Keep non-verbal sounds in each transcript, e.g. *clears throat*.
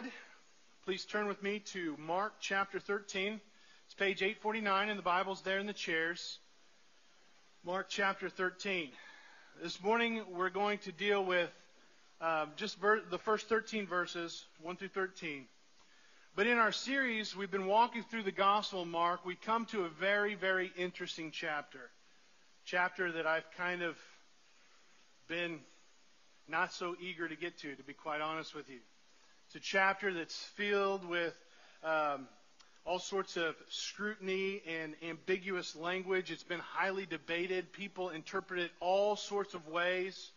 would, please turn with me to Mark chapter 13. It's page 849 in the Bibles there in the chairs. Mark chapter 13. This morning we're going to deal with uh, just ver- the first 13 verses, 1 through 13. But in our series, we've been walking through the Gospel of Mark. We come to a very, very interesting chapter. Chapter that I've kind of been not so eager to get to, to be quite honest with you. It's a chapter that's filled with um, all sorts of scrutiny and ambiguous language. It's been highly debated. People interpret it all sorts of ways.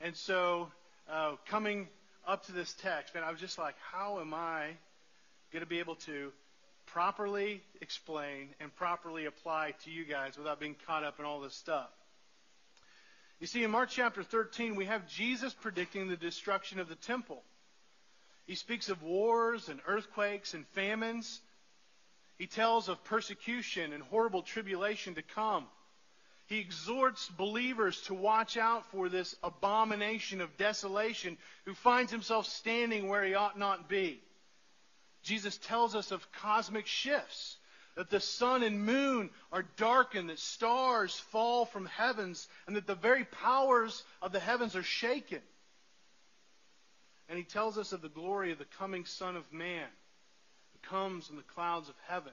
And so, uh, coming up to this text, man, I was just like, how am I going to be able to properly explain and properly apply to you guys without being caught up in all this stuff? You see, in Mark chapter 13, we have Jesus predicting the destruction of the temple. He speaks of wars and earthquakes and famines. He tells of persecution and horrible tribulation to come. He exhorts believers to watch out for this abomination of desolation who finds himself standing where he ought not be. Jesus tells us of cosmic shifts that the sun and moon are darkened, that stars fall from heavens, and that the very powers of the heavens are shaken. And he tells us of the glory of the coming Son of Man who comes in the clouds of heaven.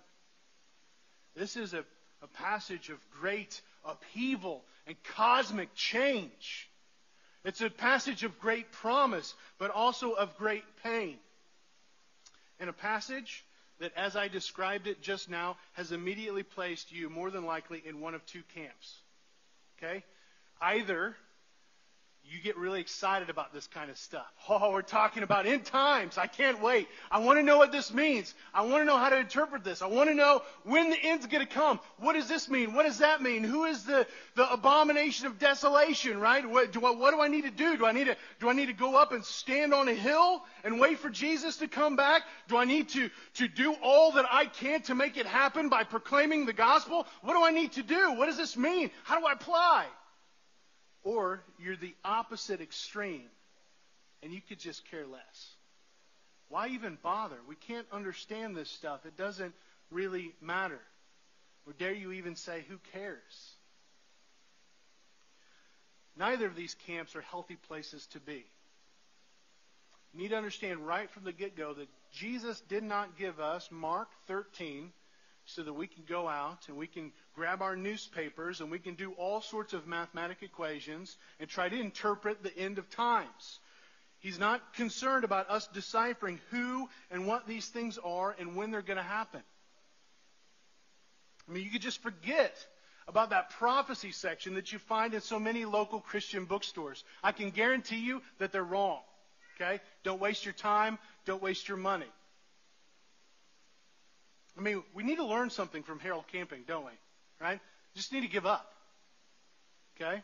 This is a, a passage of great upheaval and cosmic change. It's a passage of great promise, but also of great pain. And a passage that, as I described it just now, has immediately placed you more than likely in one of two camps. Okay? Either you get really excited about this kind of stuff. Oh, we're talking about end times. I can't wait. I want to know what this means. I want to know how to interpret this. I want to know when the end's going to come. What does this mean? What does that mean? Who is the, the abomination of desolation, right? What do, I, what do I need to do? Do I need to, do I need to go up and stand on a hill and wait for Jesus to come back? Do I need to, to do all that I can to make it happen by proclaiming the gospel? What do I need to do? What does this mean? How do I apply? Or you're the opposite extreme and you could just care less. Why even bother? We can't understand this stuff. It doesn't really matter. Or dare you even say, who cares? Neither of these camps are healthy places to be. You need to understand right from the get go that Jesus did not give us Mark 13 so that we can go out and we can grab our newspapers and we can do all sorts of mathematical equations and try to interpret the end of times. He's not concerned about us deciphering who and what these things are and when they're going to happen. I mean, you could just forget about that prophecy section that you find in so many local Christian bookstores. I can guarantee you that they're wrong. Okay? Don't waste your time. Don't waste your money. I mean, we need to learn something from Harold Camping, don't we? Right? Just need to give up. Okay?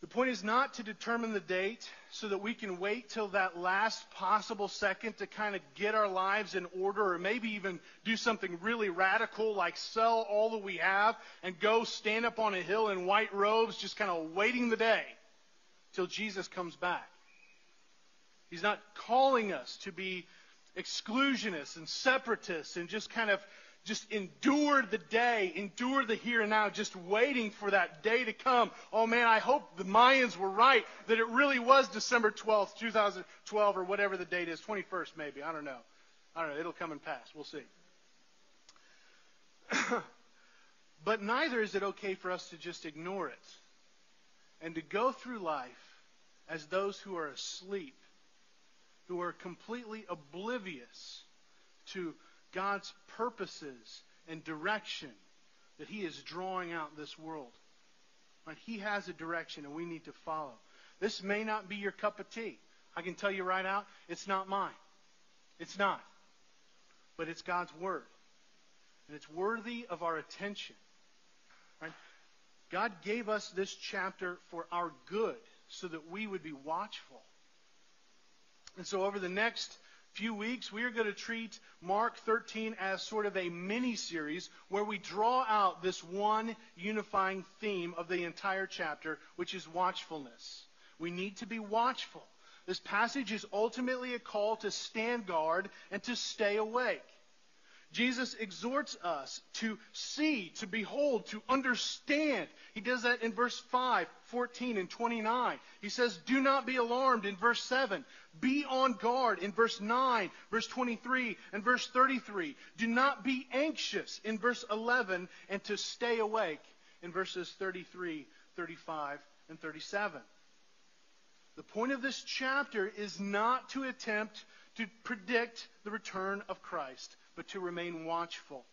The point is not to determine the date so that we can wait till that last possible second to kind of get our lives in order or maybe even do something really radical like sell all that we have and go stand up on a hill in white robes just kind of waiting the day till Jesus comes back. He's not calling us to be exclusionists and separatists and just kind of just endure the day, endure the here and now, just waiting for that day to come. Oh man, I hope the Mayans were right that it really was December 12th, 2012 or whatever the date is, 21st maybe. I don't know. I don't know. It'll come and pass. We'll see. *clears throat* but neither is it okay for us to just ignore it and to go through life as those who are asleep who are completely oblivious to God's purposes and direction that He is drawing out this world. Right? He has a direction and we need to follow. This may not be your cup of tea. I can tell you right out, it's not mine. It's not. But it's God's Word. And it's worthy of our attention. Right? God gave us this chapter for our good so that we would be watchful and so over the next few weeks, we are going to treat Mark 13 as sort of a mini series where we draw out this one unifying theme of the entire chapter, which is watchfulness. We need to be watchful. This passage is ultimately a call to stand guard and to stay awake. Jesus exhorts us to see, to behold, to understand. He does that in verse 5, 14, and 29. He says, Do not be alarmed in verse 7. Be on guard in verse 9, verse 23, and verse 33. Do not be anxious in verse 11, and to stay awake in verses 33, 35, and 37. The point of this chapter is not to attempt to predict the return of Christ but to remain watchful.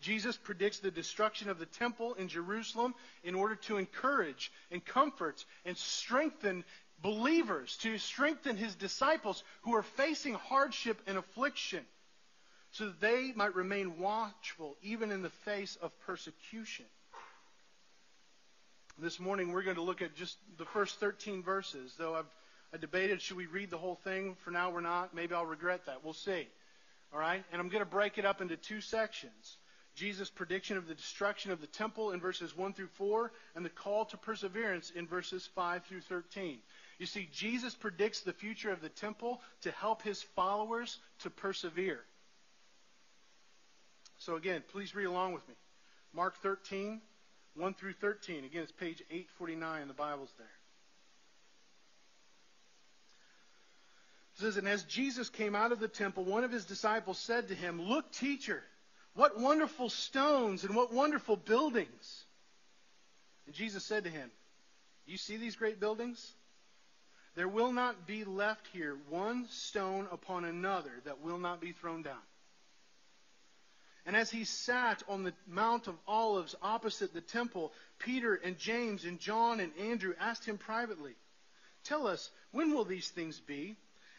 Jesus predicts the destruction of the temple in Jerusalem in order to encourage and comfort and strengthen believers, to strengthen his disciples who are facing hardship and affliction, so that they might remain watchful even in the face of persecution. This morning we're going to look at just the first 13 verses, though I've I debated should we read the whole thing. For now, we're not. Maybe I'll regret that. We'll see. All right? And I'm going to break it up into two sections. Jesus' prediction of the destruction of the temple in verses 1 through 4, and the call to perseverance in verses 5 through 13. You see, Jesus predicts the future of the temple to help his followers to persevere. So again, please read along with me. Mark 13, 1 through 13. Again, it's page 849 in the Bible's there. It says, And as Jesus came out of the temple, one of his disciples said to him, Look, teacher, what wonderful stones and what wonderful buildings. And Jesus said to him, You see these great buildings? There will not be left here one stone upon another that will not be thrown down. And as he sat on the Mount of Olives opposite the temple, Peter and James and John and Andrew asked him privately, Tell us, when will these things be?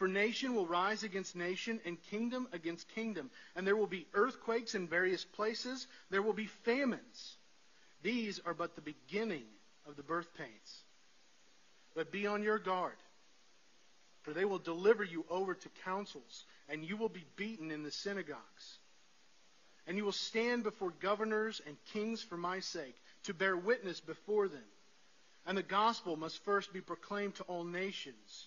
For nation will rise against nation and kingdom against kingdom. And there will be earthquakes in various places. There will be famines. These are but the beginning of the birth pains. But be on your guard, for they will deliver you over to councils, and you will be beaten in the synagogues. And you will stand before governors and kings for my sake, to bear witness before them. And the gospel must first be proclaimed to all nations.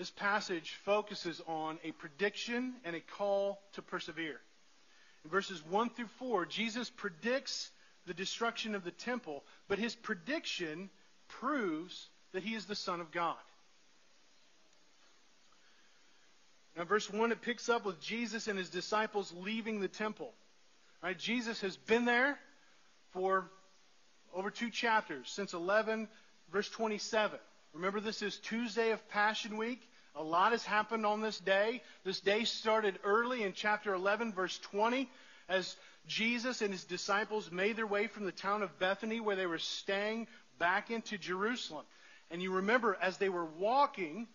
This passage focuses on a prediction and a call to persevere. In verses 1 through 4, Jesus predicts the destruction of the temple, but his prediction proves that he is the Son of God. Now, verse 1, it picks up with Jesus and his disciples leaving the temple. Right, Jesus has been there for over two chapters, since 11, verse 27. Remember, this is Tuesday of Passion Week. A lot has happened on this day. This day started early in chapter 11, verse 20, as Jesus and his disciples made their way from the town of Bethany, where they were staying, back into Jerusalem. And you remember, as they were walking,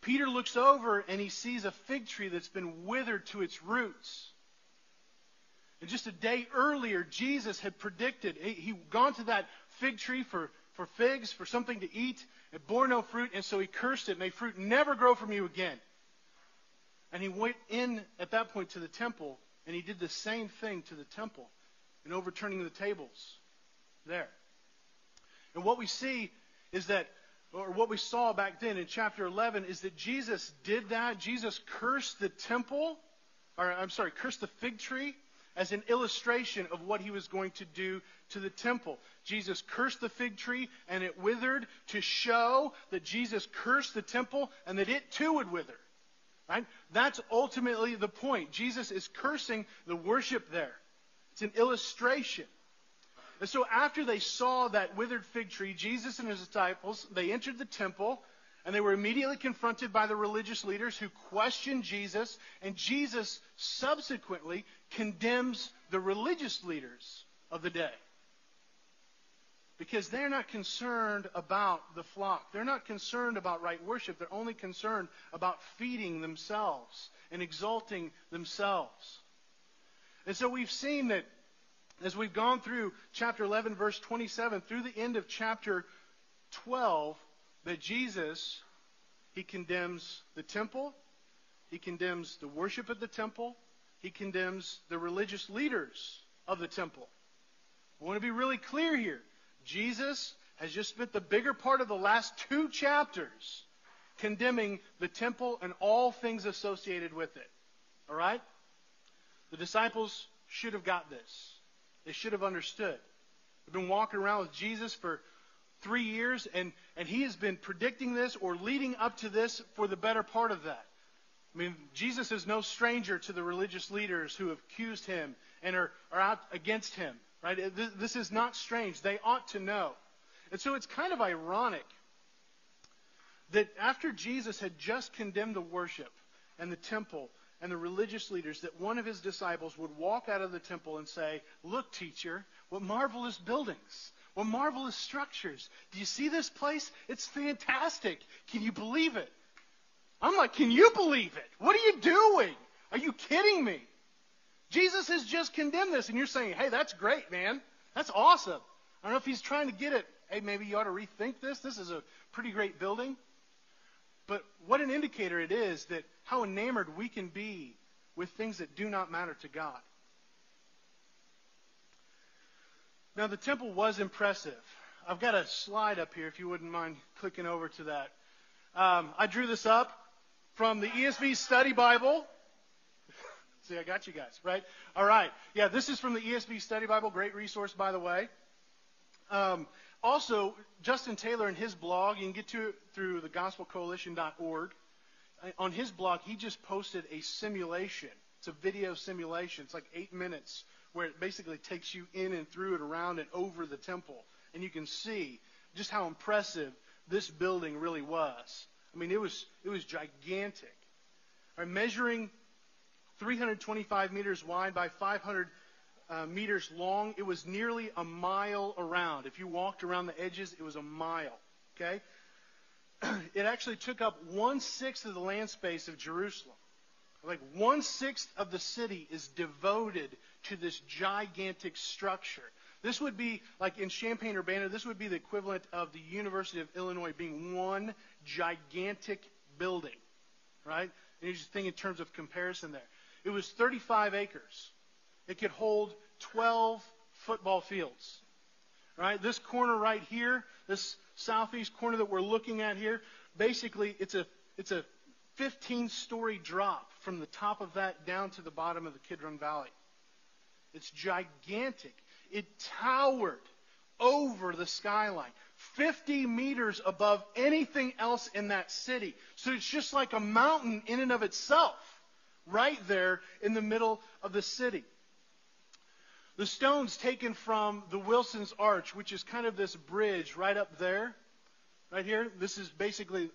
Peter looks over and he sees a fig tree that's been withered to its roots. And just a day earlier, Jesus had predicted, he'd gone to that fig tree for, for figs, for something to eat, it bore no fruit, and so he cursed it. May fruit never grow from you again. And he went in at that point to the temple, and he did the same thing to the temple in overturning the tables there. And what we see is that, or what we saw back then in chapter 11, is that Jesus did that. Jesus cursed the temple, or I'm sorry, cursed the fig tree as an illustration of what he was going to do to the temple. Jesus cursed the fig tree and it withered to show that Jesus cursed the temple and that it too would wither. Right? That's ultimately the point. Jesus is cursing the worship there. It's an illustration. And so after they saw that withered fig tree, Jesus and his disciples, they entered the temple and they were immediately confronted by the religious leaders who questioned Jesus, and Jesus subsequently condemns the religious leaders of the day. Because they're not concerned about the flock. They're not concerned about right worship. They're only concerned about feeding themselves and exalting themselves. And so we've seen that as we've gone through chapter 11, verse 27, through the end of chapter 12, that Jesus, he condemns the temple, he condemns the worship at the temple, he condemns the religious leaders of the temple. I want to be really clear here. Jesus has just spent the bigger part of the last two chapters condemning the temple and all things associated with it. All right? The disciples should have got this. They should have understood. They've been walking around with Jesus for three years, and, and he has been predicting this or leading up to this for the better part of that. I mean, Jesus is no stranger to the religious leaders who have accused him and are, are out against him. Right? This, this is not strange. They ought to know. And so it's kind of ironic that after Jesus had just condemned the worship and the temple and the religious leaders, that one of his disciples would walk out of the temple and say, Look, teacher, what marvelous buildings. What marvelous structures. Do you see this place? It's fantastic. Can you believe it? I'm like, Can you believe it? What are you doing? Are you kidding me? Jesus has just condemned this, and you're saying, Hey, that's great, man. That's awesome. I don't know if he's trying to get it. Hey, maybe you ought to rethink this. This is a pretty great building. But what an indicator it is that how enamored we can be with things that do not matter to God. Now, the temple was impressive. I've got a slide up here if you wouldn't mind clicking over to that. Um, I drew this up from the ESV Study Bible. See, I got you guys, right? All right. Yeah, this is from the ESV Study Bible. Great resource, by the way. Um, also, Justin Taylor in his blog, you can get to it through thegospelcoalition.org. Uh, on his blog, he just posted a simulation. It's a video simulation. It's like eight minutes where it basically takes you in and through it, around and over the temple. And you can see just how impressive this building really was. I mean, it was, it was gigantic. Right, measuring 325 meters wide by 500 uh, meters long. It was nearly a mile around. If you walked around the edges, it was a mile. Okay? *clears throat* it actually took up one sixth of the land space of Jerusalem. Like one sixth of the city is devoted to this gigantic structure. This would be, like in Champaign Urbana, this would be the equivalent of the University of Illinois being one gigantic building. Right? And you just think in terms of comparison there. It was 35 acres. It could hold 12 football fields. Right? This corner right here, this southeast corner that we're looking at here, basically it's a it's a 15 story drop from the top of that down to the bottom of the Kidron Valley. It's gigantic. It towered over the skyline, 50 meters above anything else in that city. So it's just like a mountain in and of itself, right there in the middle of the city. The stones taken from the Wilson's Arch, which is kind of this bridge right up there, right here. This is basically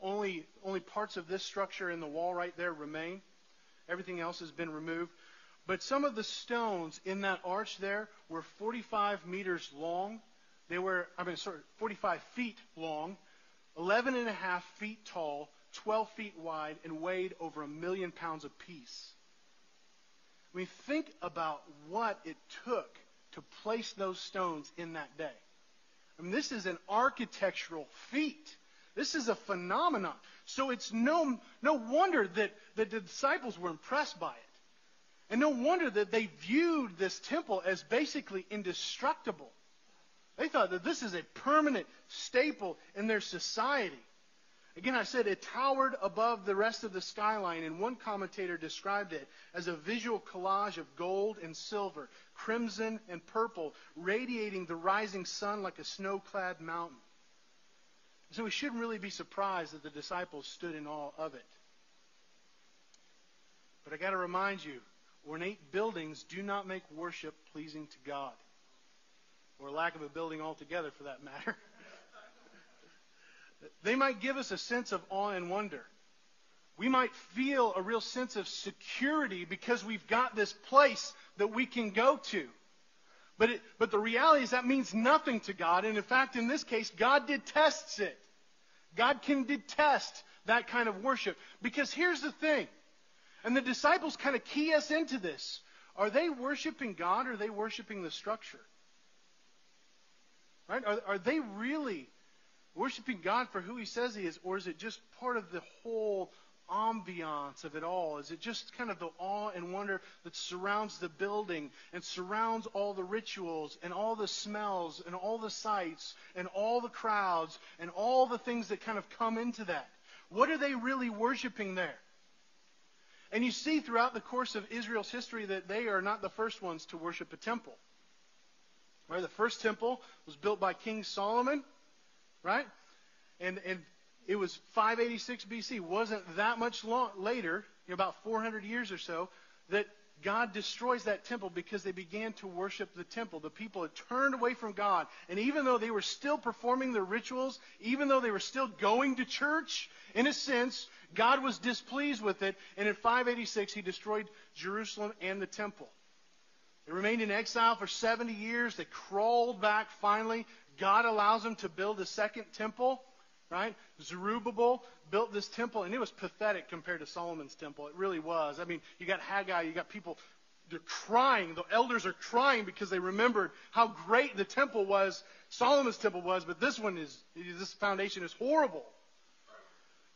only, only parts of this structure in the wall right there remain. Everything else has been removed. But some of the stones in that arch there were 45 meters long. They were, I mean, sorry, 45 feet long, 11 and a half feet tall, 12 feet wide, and weighed over a million pounds apiece. I mean, think about what it took to place those stones in that day. I mean, this is an architectural feat. This is a phenomenon. So it's no, no wonder that, that the disciples were impressed by it. And no wonder that they viewed this temple as basically indestructible. They thought that this is a permanent staple in their society. Again, I said it towered above the rest of the skyline, and one commentator described it as a visual collage of gold and silver, crimson and purple, radiating the rising sun like a snow clad mountain. So we shouldn't really be surprised that the disciples stood in awe of it. But I got to remind you, ornate buildings do not make worship pleasing to God. Or lack of a building altogether, for that matter. *laughs* they might give us a sense of awe and wonder. We might feel a real sense of security because we've got this place that we can go to. But, it, but the reality is that means nothing to God. And in fact, in this case, God detests it. God can detest that kind of worship. Because here's the thing, and the disciples kind of key us into this. Are they worshiping God or are they worshiping the structure? Right? Are, are they really worshiping God for who He says He is, or is it just part of the whole ambiance of it all? Is it just kind of the awe and wonder that surrounds the building and surrounds all the rituals and all the smells and all the sights and all the crowds and all the things that kind of come into that? What are they really worshiping there? And you see throughout the course of Israel's history that they are not the first ones to worship a temple. Right? The first temple was built by King Solomon, right? And and it was 586 BC. Wasn't that much long, later, you know, about 400 years or so, that God destroys that temple because they began to worship the temple. The people had turned away from God. And even though they were still performing their rituals, even though they were still going to church, in a sense, God was displeased with it. And in 586, he destroyed Jerusalem and the temple. They remained in exile for 70 years. They crawled back finally. God allows them to build a second temple right? Zerubbabel built this temple, and it was pathetic compared to Solomon's temple. It really was. I mean, you got Haggai, you got people, they're crying. The elders are crying because they remembered how great the temple was, Solomon's temple was, but this one is, this foundation is horrible.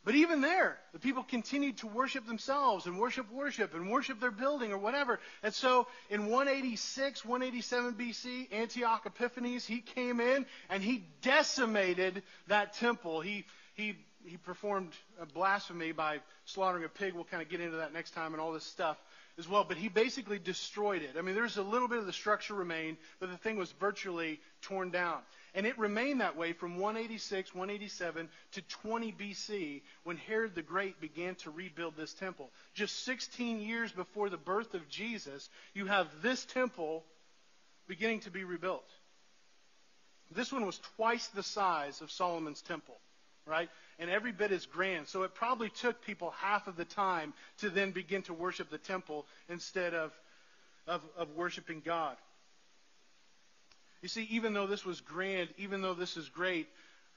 But even there, the people continued to worship themselves and worship worship and worship their building or whatever. And so in 186, 187 BC, Antioch Epiphanes, he came in and he decimated that temple. He, he, he performed blasphemy by slaughtering a pig. We'll kind of get into that next time and all this stuff as well. But he basically destroyed it. I mean, there's a little bit of the structure remained, but the thing was virtually torn down. And it remained that way from 186, 187 to 20 BC when Herod the Great began to rebuild this temple. Just 16 years before the birth of Jesus, you have this temple beginning to be rebuilt. This one was twice the size of Solomon's temple, right? And every bit as grand. So it probably took people half of the time to then begin to worship the temple instead of, of, of worshiping God. You see, even though this was grand, even though this is great,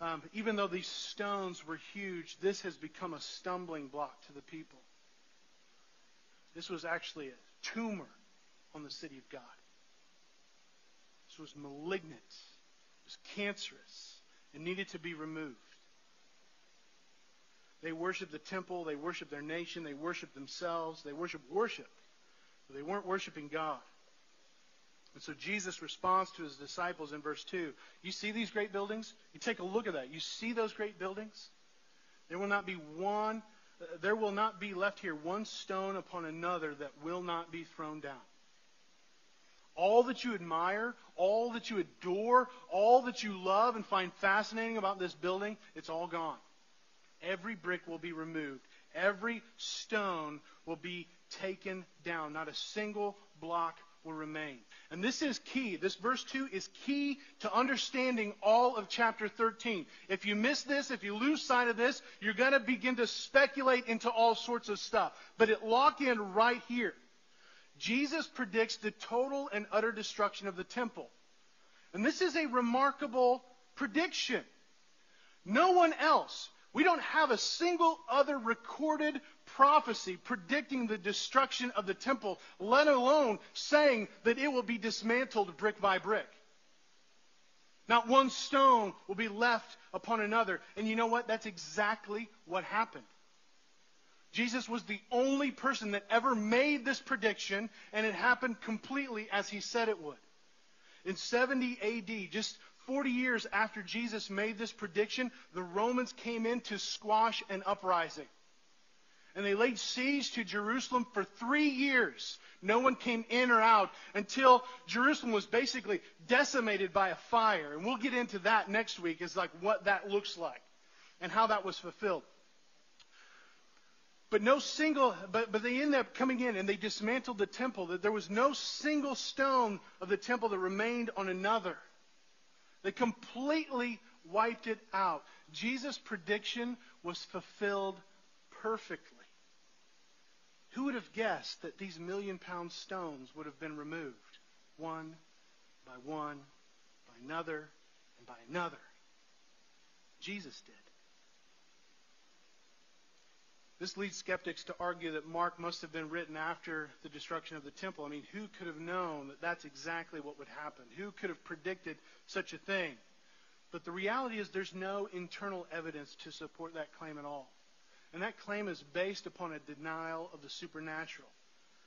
um, even though these stones were huge, this has become a stumbling block to the people. This was actually a tumor on the city of God. This was malignant, it was cancerous, and needed to be removed. They worshiped the temple, they worshiped their nation, they worshiped themselves, they worshiped worship, but they weren't worshiping God. And so Jesus responds to his disciples in verse 2. You see these great buildings? You take a look at that. You see those great buildings? There will not be one, uh, there will not be left here one stone upon another that will not be thrown down. All that you admire, all that you adore, all that you love and find fascinating about this building, it's all gone. Every brick will be removed. Every stone will be taken down. Not a single block will remain. And this is key. This verse 2 is key to understanding all of chapter 13. If you miss this, if you lose sight of this, you're going to begin to speculate into all sorts of stuff. But it lock in right here. Jesus predicts the total and utter destruction of the temple. And this is a remarkable prediction. No one else we don't have a single other recorded prophecy predicting the destruction of the temple, let alone saying that it will be dismantled brick by brick. Not one stone will be left upon another. And you know what? That's exactly what happened. Jesus was the only person that ever made this prediction, and it happened completely as he said it would. In 70 AD, just 40 years after Jesus made this prediction, the Romans came in to squash an uprising. And they laid siege to Jerusalem for three years. No one came in or out until Jerusalem was basically decimated by a fire. And we'll get into that next week, is like what that looks like and how that was fulfilled. But no single, but, but they end up coming in and they dismantled the temple. That there was no single stone of the temple that remained on another. They completely wiped it out. Jesus' prediction was fulfilled perfectly. Who would have guessed that these million pound stones would have been removed one by one, by another, and by another? Jesus did. This leads skeptics to argue that Mark must have been written after the destruction of the temple. I mean, who could have known that that's exactly what would happen? Who could have predicted such a thing? But the reality is there's no internal evidence to support that claim at all. And that claim is based upon a denial of the supernatural.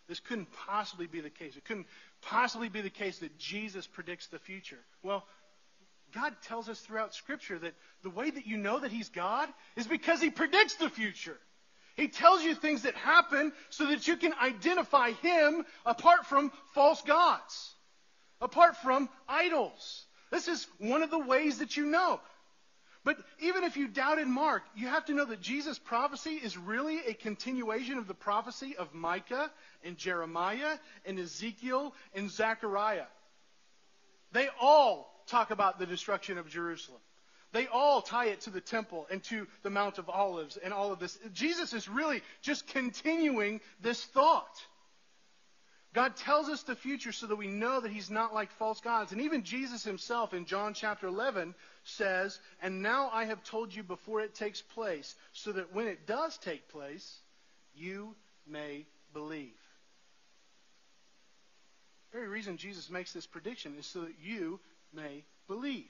This couldn't possibly be the case. It couldn't possibly be the case that Jesus predicts the future. Well, God tells us throughout Scripture that the way that you know that He's God is because He predicts the future. He tells you things that happen so that you can identify Him apart from false gods, apart from idols. This is one of the ways that you know. But even if you doubted Mark, you have to know that Jesus' prophecy is really a continuation of the prophecy of Micah and Jeremiah and Ezekiel and Zechariah. They all talk about the destruction of Jerusalem. They all tie it to the temple and to the Mount of Olives and all of this. Jesus is really just continuing this thought. God tells us the future so that we know that he's not like false gods. And even Jesus himself in John chapter 11 says, And now I have told you before it takes place, so that when it does take place, you may believe. The very reason Jesus makes this prediction is so that you may believe.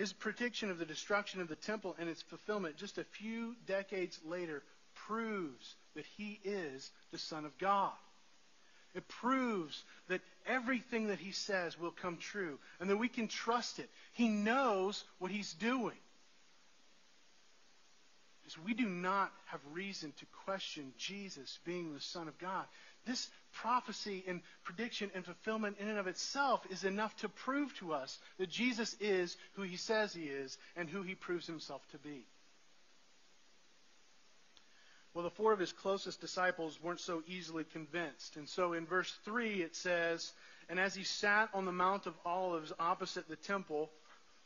His prediction of the destruction of the temple and its fulfillment just a few decades later proves that he is the Son of God. It proves that everything that he says will come true and that we can trust it. He knows what he's doing. Because we do not have reason to question Jesus being the Son of God. This prophecy and prediction and fulfillment in and of itself is enough to prove to us that Jesus is who he says he is and who he proves himself to be. Well, the four of his closest disciples weren't so easily convinced. And so in verse 3 it says, And as he sat on the Mount of Olives opposite the temple,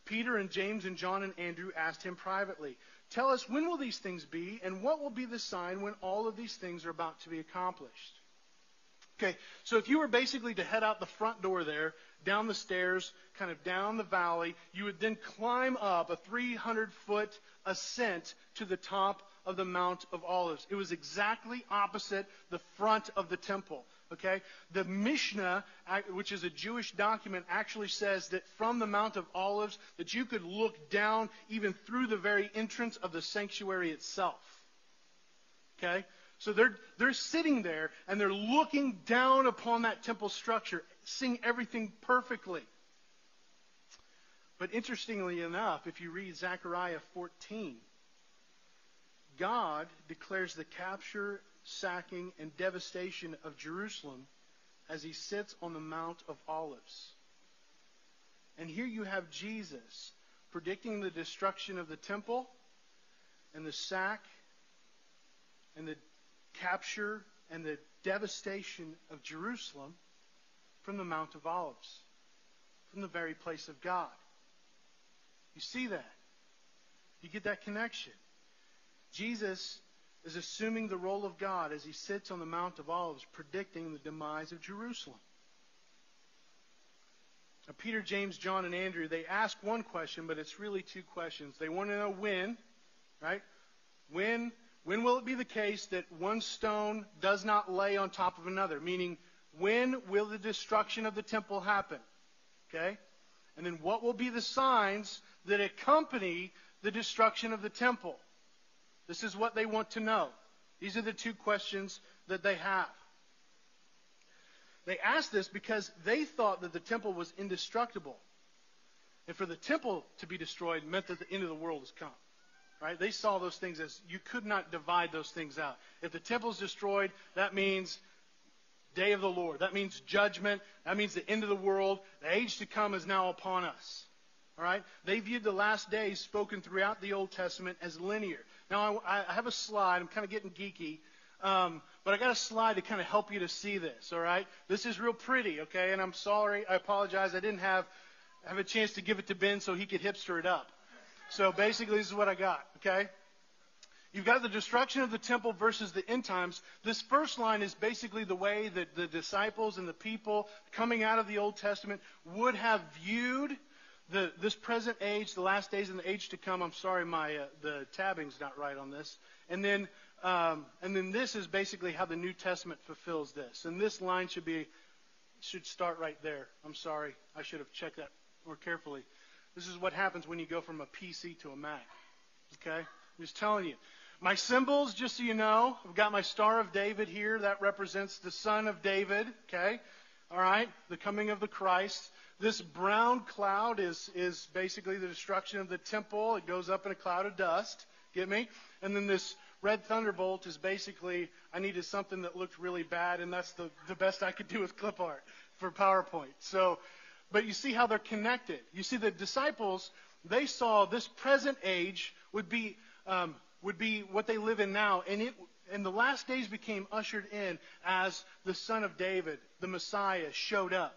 Peter and James and John and Andrew asked him privately, Tell us, when will these things be, and what will be the sign when all of these things are about to be accomplished? Okay, so if you were basically to head out the front door there, down the stairs, kind of down the valley, you would then climb up a 300 foot ascent to the top of the Mount of Olives. It was exactly opposite the front of the temple. Okay? The Mishnah, which is a Jewish document, actually says that from the Mount of Olives that you could look down even through the very entrance of the sanctuary itself. Okay? So they're, they're sitting there and they're looking down upon that temple structure, seeing everything perfectly. But interestingly enough, if you read Zechariah 14, God declares the capture, sacking, and devastation of Jerusalem as he sits on the Mount of Olives. And here you have Jesus predicting the destruction of the temple and the sack and the capture and the devastation of Jerusalem from the Mount of Olives, from the very place of God. You see that? You get that connection. Jesus is assuming the role of God as he sits on the Mount of Olives, predicting the demise of Jerusalem. Now, Peter, James, John, and Andrew, they ask one question, but it's really two questions. They want to know when, right? When when will it be the case that one stone does not lay on top of another? Meaning, when will the destruction of the temple happen? Okay? And then what will be the signs that accompany the destruction of the temple? This is what they want to know. These are the two questions that they have. They asked this because they thought that the temple was indestructible. And for the temple to be destroyed meant that the end of the world has come. Right? They saw those things as you could not divide those things out. If the temple is destroyed, that means day of the Lord. That means judgment. That means the end of the world. The age to come is now upon us. All right? They viewed the last days spoken throughout the Old Testament as linear. Now, I, I have a slide. I'm kind of getting geeky. Um, but I got a slide to kind of help you to see this, all right? This is real pretty, okay? And I'm sorry. I apologize. I didn't have, have a chance to give it to Ben so he could hipster it up. So basically, this is what I got, okay? You've got the destruction of the temple versus the end times. This first line is basically the way that the disciples and the people coming out of the Old Testament would have viewed the, this present age, the last days and the age to come. I'm sorry, my uh, the tabbing's not right on this. And then, um, and then this is basically how the New Testament fulfills this. And this line should be should start right there. I'm sorry, I should have checked that more carefully. This is what happens when you go from a PC to a Mac. Okay, I'm just telling you. My symbols, just so you know, I've got my Star of David here. That represents the Son of David. Okay? All right? The coming of the Christ. This brown cloud is, is basically the destruction of the temple. It goes up in a cloud of dust. Get me? And then this red thunderbolt is basically, I needed something that looked really bad, and that's the, the best I could do with clip art for PowerPoint. So, but you see how they're connected. You see the disciples, they saw this present age would be um, would be what they live in now. And it and the last days became ushered in as the son of David, the Messiah, showed up.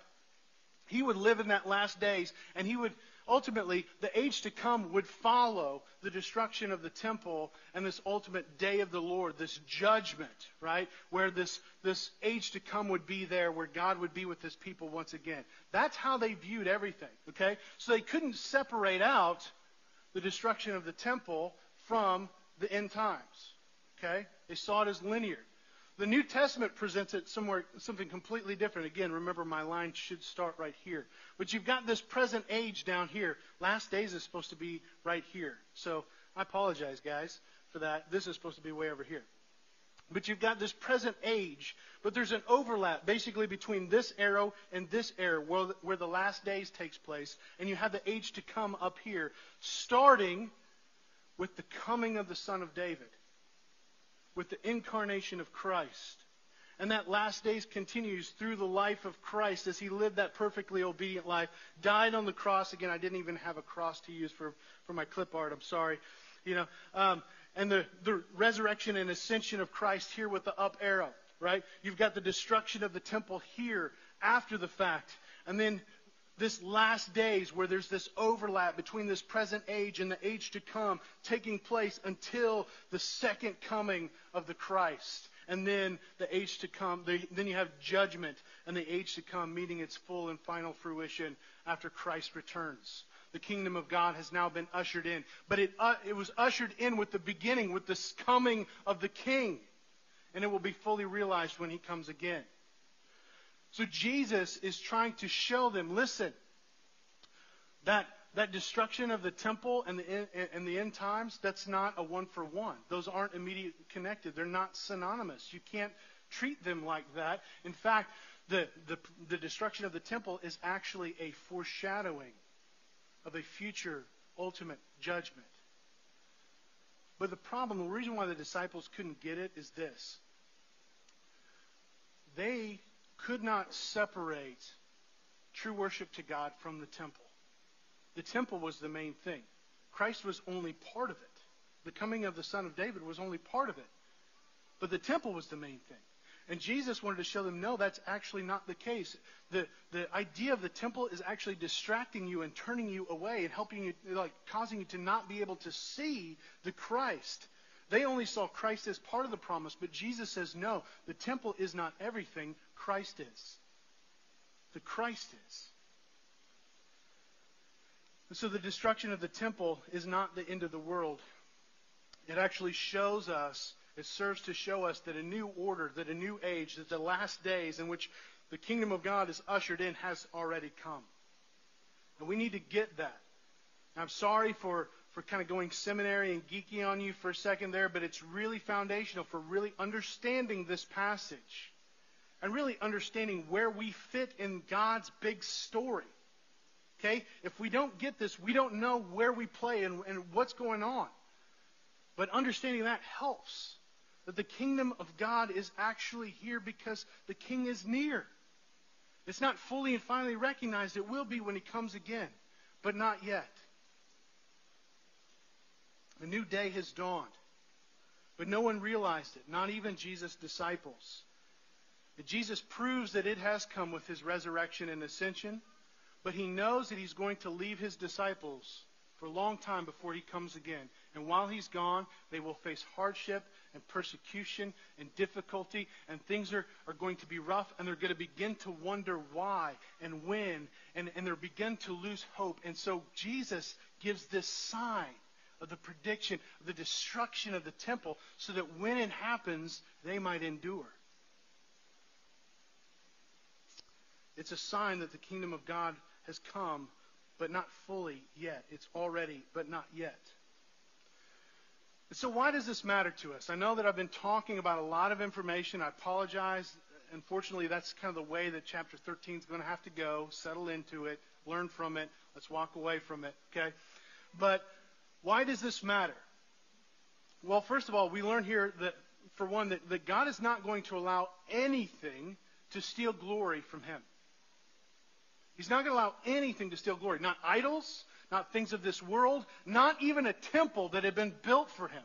He would live in that last days, and he would ultimately, the age to come would follow the destruction of the temple and this ultimate day of the Lord, this judgment, right? Where this, this age to come would be there, where God would be with his people once again. That's how they viewed everything, okay? So they couldn't separate out the destruction of the temple from the end times. Okay? They saw it as linear. The New Testament presents it somewhere something completely different. Again, remember my line should start right here. But you've got this present age down here. Last days is supposed to be right here. So I apologize, guys, for that. This is supposed to be way over here. But you've got this present age, but there's an overlap basically between this arrow and this arrow where where the last days takes place. And you have the age to come up here, starting with the coming of the Son of David, with the incarnation of Christ. And that last days continues through the life of Christ as he lived that perfectly obedient life, died on the cross. Again, I didn't even have a cross to use for, for my clip art. I'm sorry. You know, um, and the, the resurrection and ascension of Christ here with the up arrow, right? You've got the destruction of the temple here after the fact. And then this last days where there's this overlap between this present age and the age to come taking place until the second coming of the Christ. And then the age to come, the, then you have judgment and the age to come meeting its full and final fruition after Christ returns. The kingdom of God has now been ushered in. But it, uh, it was ushered in with the beginning, with this coming of the king. And it will be fully realized when he comes again. So Jesus is trying to show them, listen, that that destruction of the temple and the, and the end times, that's not a one for one. Those aren't immediately connected. They're not synonymous. You can't treat them like that. In fact, the, the, the destruction of the temple is actually a foreshadowing of a future ultimate judgment. But the problem, the reason why the disciples couldn't get it is this. They could not separate true worship to God from the temple. The temple was the main thing. Christ was only part of it. The coming of the Son of David was only part of it. But the temple was the main thing. And Jesus wanted to show them, no, that's actually not the case. The, the idea of the temple is actually distracting you and turning you away and helping you, like causing you to not be able to see the Christ they only saw Christ as part of the promise, but Jesus says, no, the temple is not everything. Christ is. The Christ is. And so the destruction of the temple is not the end of the world. It actually shows us, it serves to show us that a new order, that a new age, that the last days in which the kingdom of God is ushered in has already come. And we need to get that. I'm sorry for for kind of going seminary and geeky on you for a second there, but it's really foundational for really understanding this passage and really understanding where we fit in God's big story. Okay? If we don't get this, we don't know where we play and, and what's going on. But understanding that helps. That the kingdom of God is actually here because the king is near. It's not fully and finally recognized. It will be when he comes again, but not yet. A new day has dawned. But no one realized it, not even Jesus' disciples. Jesus proves that it has come with his resurrection and ascension, but he knows that he's going to leave his disciples for a long time before he comes again. And while he's gone, they will face hardship and persecution and difficulty, and things are, are going to be rough, and they're going to begin to wonder why and when, and, and they're begin to lose hope. And so Jesus gives this sign of the prediction of the destruction of the temple so that when it happens, they might endure. It's a sign that the kingdom of God has come, but not fully yet. It's already, but not yet. So, why does this matter to us? I know that I've been talking about a lot of information. I apologize. Unfortunately, that's kind of the way that chapter 13 is going to have to go. Settle into it, learn from it. Let's walk away from it, okay? But why does this matter? Well, first of all, we learn here that, for one, that, that God is not going to allow anything to steal glory from Him. He's not going to allow anything to steal glory. Not idols, not things of this world, not even a temple that had been built for him.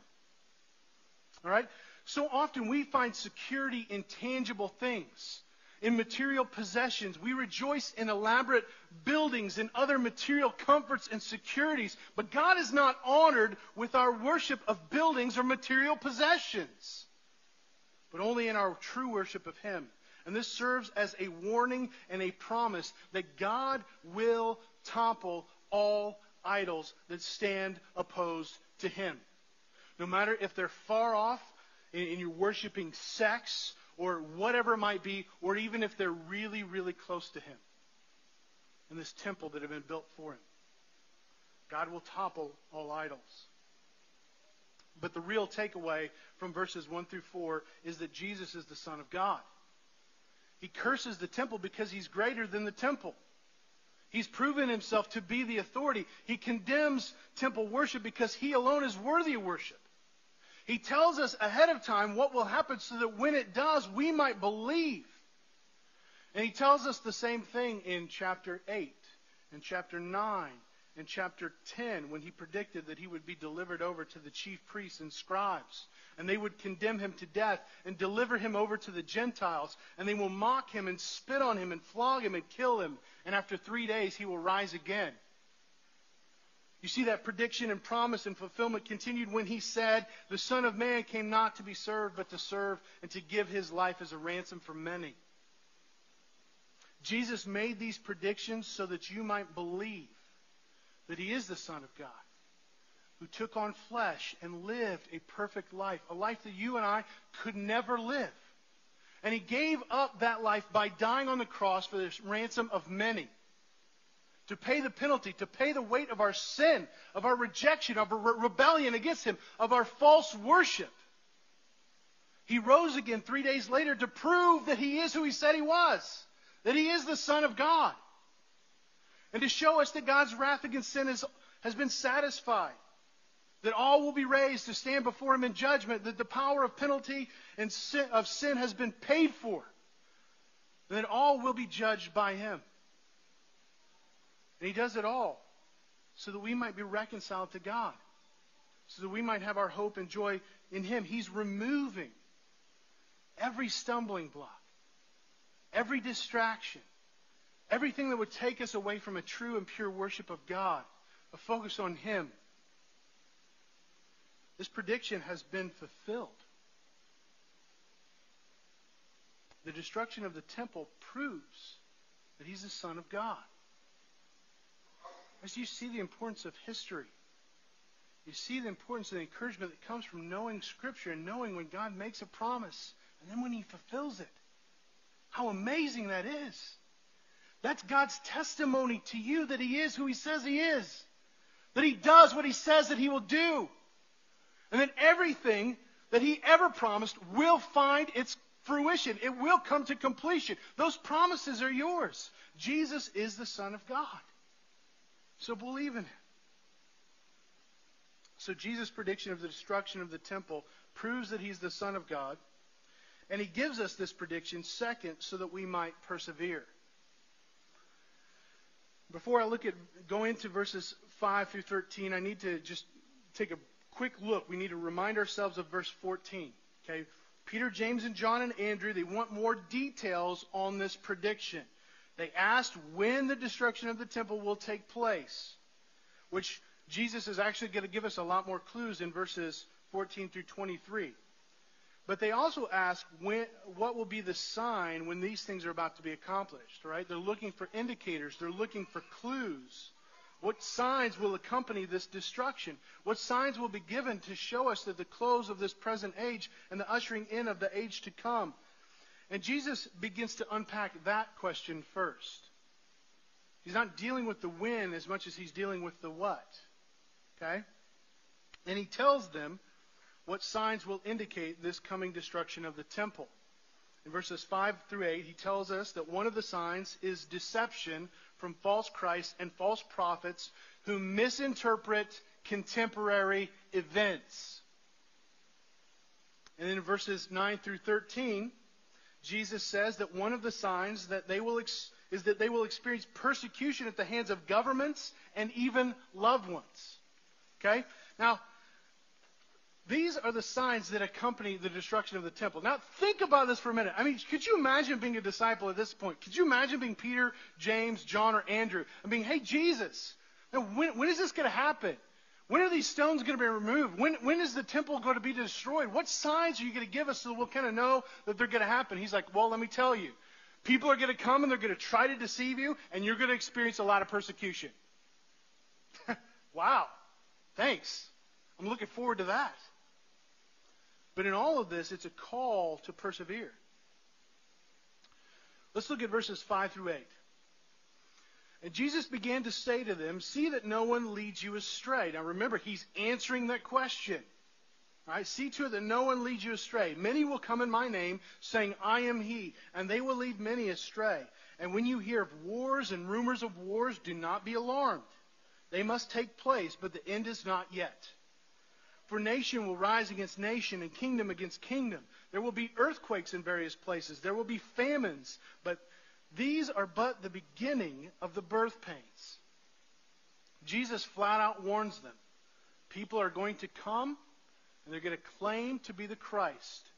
All right? So often we find security in tangible things, in material possessions. We rejoice in elaborate buildings and other material comforts and securities. But God is not honored with our worship of buildings or material possessions, but only in our true worship of Him. And this serves as a warning and a promise that God will topple all idols that stand opposed to Him. No matter if they're far off and you're worshiping sex or whatever it might be, or even if they're really, really close to Him in this temple that had been built for Him. God will topple all idols. But the real takeaway from verses 1 through 4 is that Jesus is the Son of God. He curses the temple because he's greater than the temple. He's proven himself to be the authority. He condemns temple worship because he alone is worthy of worship. He tells us ahead of time what will happen so that when it does, we might believe. And he tells us the same thing in chapter 8 and chapter 9 in chapter 10 when he predicted that he would be delivered over to the chief priests and scribes. And they would condemn him to death and deliver him over to the Gentiles. And they will mock him and spit on him and flog him and kill him. And after three days, he will rise again. You see that prediction and promise and fulfillment continued when he said, The Son of Man came not to be served, but to serve and to give his life as a ransom for many. Jesus made these predictions so that you might believe that he is the Son of God, who took on flesh and lived a perfect life, a life that you and I could never live. And he gave up that life by dying on the cross for the ransom of many. To pay the penalty, to pay the weight of our sin, of our rejection, of our re- rebellion against him, of our false worship. He rose again three days later to prove that he is who he said he was, that he is the Son of God and to show us that God's wrath against sin is, has been satisfied. That all will be raised to stand before Him in judgment. That the power of penalty and sin, of sin has been paid for. That all will be judged by Him. And He does it all so that we might be reconciled to God. So that we might have our hope and joy in Him. He's removing every stumbling block, every distraction, Everything that would take us away from a true and pure worship of God, a focus on Him. This prediction has been fulfilled. The destruction of the temple proves that He's the Son of God. As you see the importance of history, you see the importance of the encouragement that comes from knowing Scripture and knowing when God makes a promise and then when He fulfills it. How amazing that is. That's God's testimony to you that He is who He says He is. That He does what He says that He will do. And that everything that He ever promised will find its fruition. It will come to completion. Those promises are yours. Jesus is the Son of God. So believe in Him. So Jesus' prediction of the destruction of the temple proves that He's the Son of God. And He gives us this prediction, second, so that we might persevere. Before I look at go into verses 5 through 13, I need to just take a quick look, we need to remind ourselves of verse 14. Okay? Peter, James, and John and Andrew, they want more details on this prediction. They asked when the destruction of the temple will take place, which Jesus is actually going to give us a lot more clues in verses 14 through 23. But they also ask when, what will be the sign when these things are about to be accomplished, right? They're looking for indicators, they're looking for clues. What signs will accompany this destruction? What signs will be given to show us that the close of this present age and the ushering in of the age to come? And Jesus begins to unpack that question first. He's not dealing with the when as much as he's dealing with the what. Okay? And he tells them what signs will indicate this coming destruction of the temple. In verses 5 through 8, he tells us that one of the signs is deception from false Christs and false prophets who misinterpret contemporary events. And then in verses 9 through 13, Jesus says that one of the signs that they will ex- is that they will experience persecution at the hands of governments and even loved ones. Okay? Now, these are the signs that accompany the destruction of the temple. Now, think about this for a minute. I mean, could you imagine being a disciple at this point? Could you imagine being Peter, James, John, or Andrew and being, hey, Jesus, now when, when is this going to happen? When are these stones going to be removed? When, when is the temple going to be destroyed? What signs are you going to give us so we'll kind of know that they're going to happen? He's like, well, let me tell you. People are going to come and they're going to try to deceive you, and you're going to experience a lot of persecution. *laughs* wow. Thanks. I'm looking forward to that. But in all of this, it's a call to persevere. Let's look at verses 5 through 8. And Jesus began to say to them, See that no one leads you astray. Now remember, he's answering that question. Right? See to it that no one leads you astray. Many will come in my name, saying, I am he, and they will lead many astray. And when you hear of wars and rumors of wars, do not be alarmed. They must take place, but the end is not yet. For nation will rise against nation and kingdom against kingdom. There will be earthquakes in various places. There will be famines. But these are but the beginning of the birth pains. Jesus flat out warns them. People are going to come and they're going to claim to be the Christ.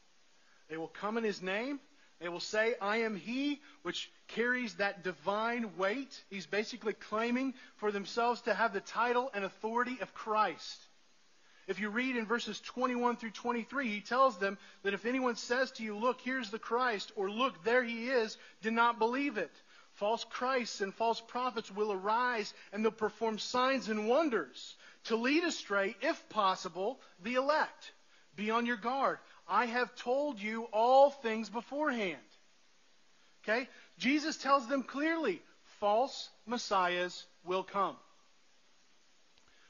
They will come in his name. They will say, I am he, which carries that divine weight. He's basically claiming for themselves to have the title and authority of Christ. If you read in verses 21 through 23, he tells them that if anyone says to you, Look, here's the Christ, or Look, there he is, do not believe it. False Christs and false prophets will arise and they'll perform signs and wonders to lead astray, if possible, the elect. Be on your guard. I have told you all things beforehand. Okay? Jesus tells them clearly false messiahs will come.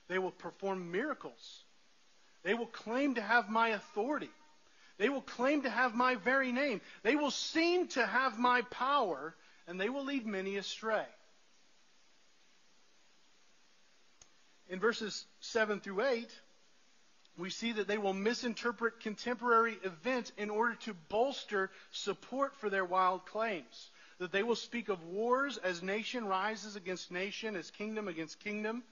They will perform miracles. They will claim to have my authority. They will claim to have my very name. They will seem to have my power, and they will lead many astray. In verses 7 through 8, we see that they will misinterpret contemporary events in order to bolster support for their wild claims. That they will speak of wars as nation rises against nation, as kingdom against kingdom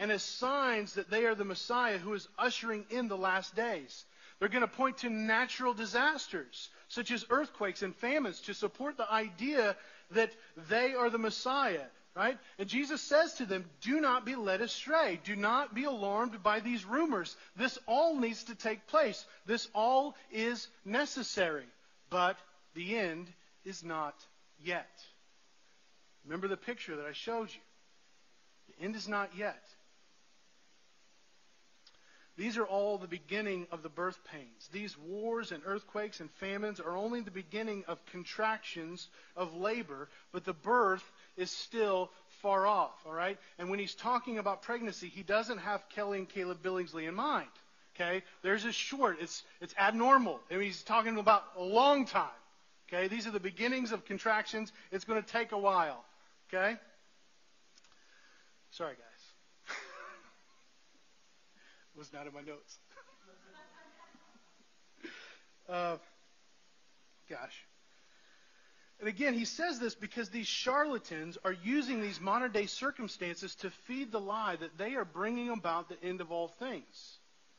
and as signs that they are the Messiah who is ushering in the last days. They're going to point to natural disasters, such as earthquakes and famines, to support the idea that they are the Messiah, right? And Jesus says to them, Do not be led astray. Do not be alarmed by these rumors. This all needs to take place. This all is necessary. But the end is not yet. Remember the picture that I showed you. The end is not yet. These are all the beginning of the birth pains. These wars and earthquakes and famines are only the beginning of contractions of labor, but the birth is still far off, all right? And when he's talking about pregnancy, he doesn't have Kelly and Caleb Billingsley in mind. Okay? There's a short, it's it's abnormal. I mean, he's talking about a long time. Okay? These are the beginnings of contractions. It's going to take a while. Okay? Sorry, guys was not in my notes. *laughs* uh, gosh. And again, he says this because these charlatans are using these modern day circumstances to feed the lie that they are bringing about the end of all things.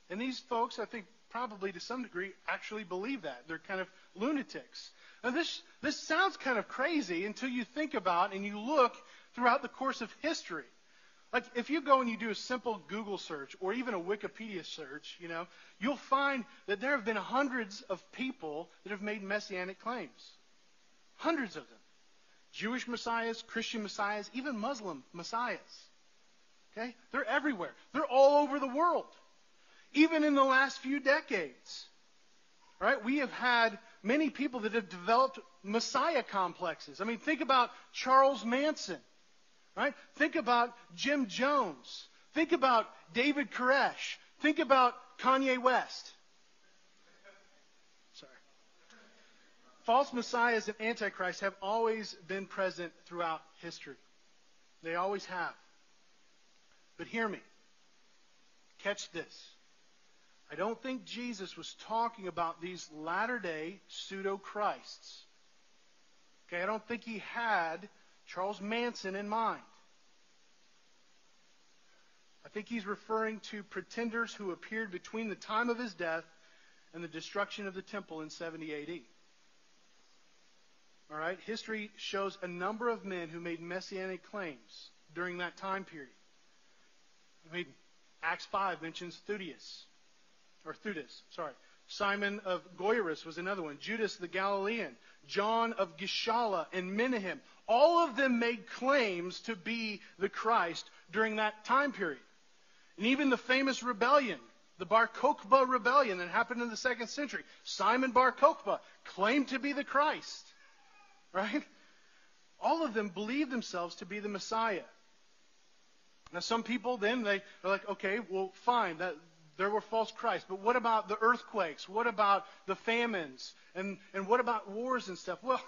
And these folks, I think, probably to some degree, actually believe that. They're kind of lunatics. Now, this, this sounds kind of crazy until you think about and you look throughout the course of history. Like, if you go and you do a simple Google search or even a Wikipedia search, you know, you'll find that there have been hundreds of people that have made messianic claims. Hundreds of them. Jewish messiahs, Christian messiahs, even Muslim messiahs. Okay? They're everywhere. They're all over the world. Even in the last few decades. Right? We have had many people that have developed messiah complexes. I mean, think about Charles Manson. Right? Think about Jim Jones. Think about David Koresh. Think about Kanye West. Sorry. False messiahs and antichrists have always been present throughout history. They always have. But hear me. Catch this. I don't think Jesus was talking about these latter day pseudo Christs. Okay, I don't think he had Charles Manson in mind. I think he's referring to pretenders who appeared between the time of his death and the destruction of the temple in 70 AD. All right, history shows a number of men who made messianic claims during that time period. I mean, Acts 5 mentions Theudas, or Theudas, sorry. Simon of Goyrus was another one. Judas the Galilean. John of Gischala and Menahem. All of them made claims to be the Christ during that time period. And even the famous rebellion, the Bar Kokhba rebellion that happened in the second century, Simon Bar Kokhba claimed to be the Christ. Right? All of them believed themselves to be the Messiah. Now, some people then they are like, okay, well, fine, that there were false Christs, but what about the earthquakes? What about the famines? And and what about wars and stuff? Well,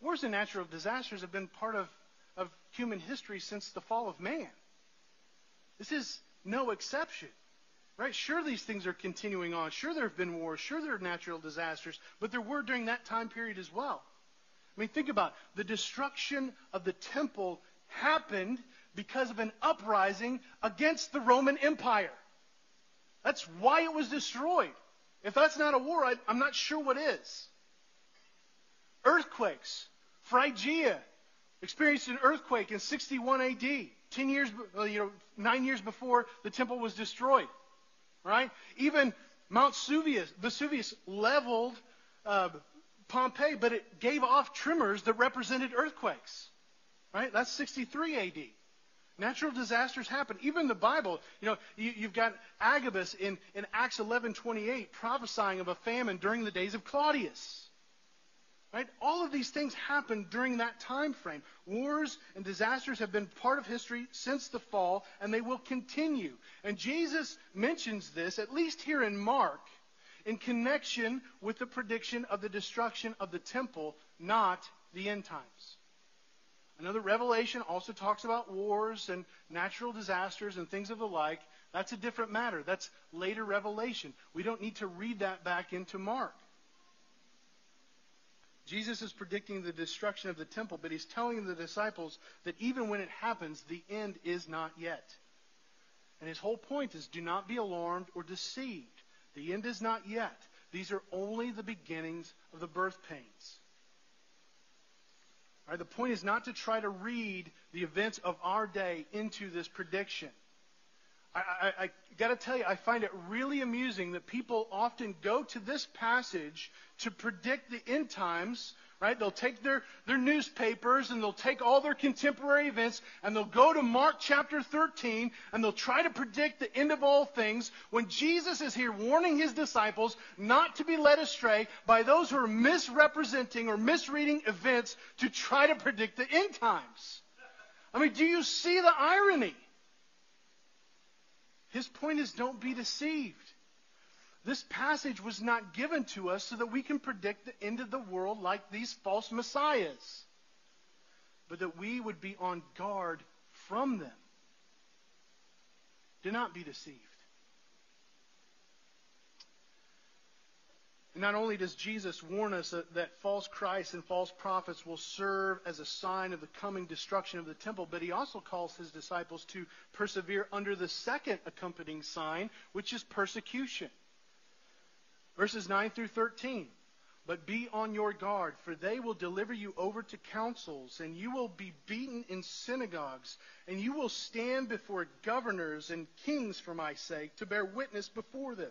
Wars and natural disasters have been part of, of human history since the fall of man. This is no exception. Right? Sure, these things are continuing on. Sure, there have been wars. Sure, there are natural disasters. But there were during that time period as well. I mean, think about it. the destruction of the temple happened because of an uprising against the Roman Empire. That's why it was destroyed. If that's not a war, I, am not sure what is. Earthquakes. Phrygia experienced an earthquake in 61 AD, 10 years, you know, nine years before the temple was destroyed. Right? Even Mount Vesuvius, Vesuvius leveled uh, Pompeii, but it gave off tremors that represented earthquakes. Right? That's 63 AD. Natural disasters happen. Even the Bible, you know, you, have got Agabus in, in Acts 11:28 prophesying of a famine during the days of Claudius. Right? All of these things happened during that time frame. Wars and disasters have been part of history since the fall, and they will continue. And Jesus mentions this, at least here in Mark, in connection with the prediction of the destruction of the temple, not the end times. Another Revelation also talks about wars and natural disasters and things of the like. That's a different matter. That's later Revelation. We don't need to read that back into Mark. Jesus is predicting the destruction of the temple, but he's telling the disciples that even when it happens, the end is not yet. And his whole point is do not be alarmed or deceived. The end is not yet. These are only the beginnings of the birth pains. Right, the point is not to try to read the events of our day into this prediction. I, I, I got to tell you, I find it really amusing that people often go to this passage to predict the end times, right? They'll take their, their newspapers and they'll take all their contemporary events and they'll go to Mark chapter 13 and they'll try to predict the end of all things when Jesus is here warning his disciples not to be led astray by those who are misrepresenting or misreading events to try to predict the end times. I mean, do you see the irony? His point is don't be deceived. This passage was not given to us so that we can predict the end of the world like these false messiahs, but that we would be on guard from them. Do not be deceived. Not only does Jesus warn us that, that false Christs and false prophets will serve as a sign of the coming destruction of the temple, but he also calls his disciples to persevere under the second accompanying sign, which is persecution. Verses 9 through 13. But be on your guard, for they will deliver you over to councils, and you will be beaten in synagogues, and you will stand before governors and kings for my sake to bear witness before them.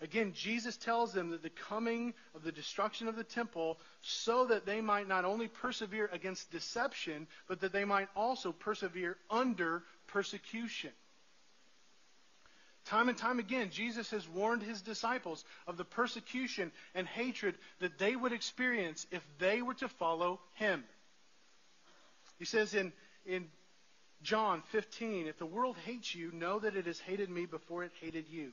Again, Jesus tells them that the coming of the destruction of the temple so that they might not only persevere against deception, but that they might also persevere under persecution. Time and time again, Jesus has warned his disciples of the persecution and hatred that they would experience if they were to follow him. He says in, in John 15, If the world hates you, know that it has hated me before it hated you.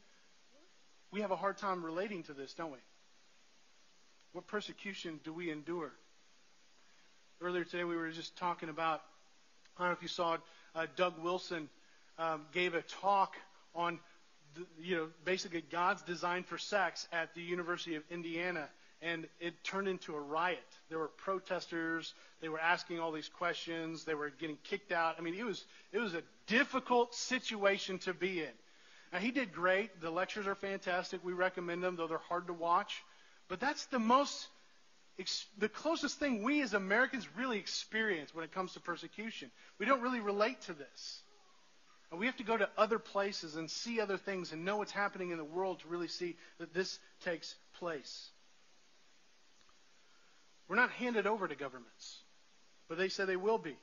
we have a hard time relating to this, don't we? What persecution do we endure? Earlier today, we were just talking about, I don't know if you saw uh, Doug Wilson um, gave a talk on, the, you know, basically God's design for sex at the University of Indiana, and it turned into a riot. There were protesters. They were asking all these questions. They were getting kicked out. I mean, it was it was a difficult situation to be in. Now he did great. The lectures are fantastic. We recommend them, though they're hard to watch. But that's the most the closest thing we as Americans really experience when it comes to persecution. We don't really relate to this. And we have to go to other places and see other things and know what's happening in the world to really see that this takes place. We're not handed over to governments, but they say they will be.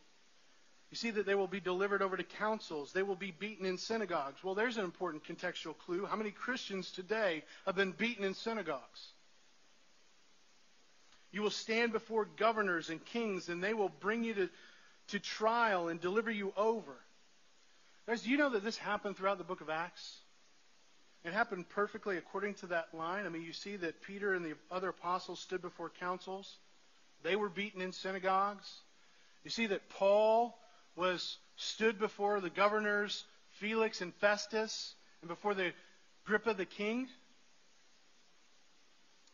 You see that they will be delivered over to councils. They will be beaten in synagogues. Well, there's an important contextual clue. How many Christians today have been beaten in synagogues? You will stand before governors and kings, and they will bring you to, to trial and deliver you over. Guys, do you know that this happened throughout the book of Acts? It happened perfectly according to that line. I mean, you see that Peter and the other apostles stood before councils. They were beaten in synagogues. You see that Paul was stood before the governors Felix and Festus and before the Agrippa the king.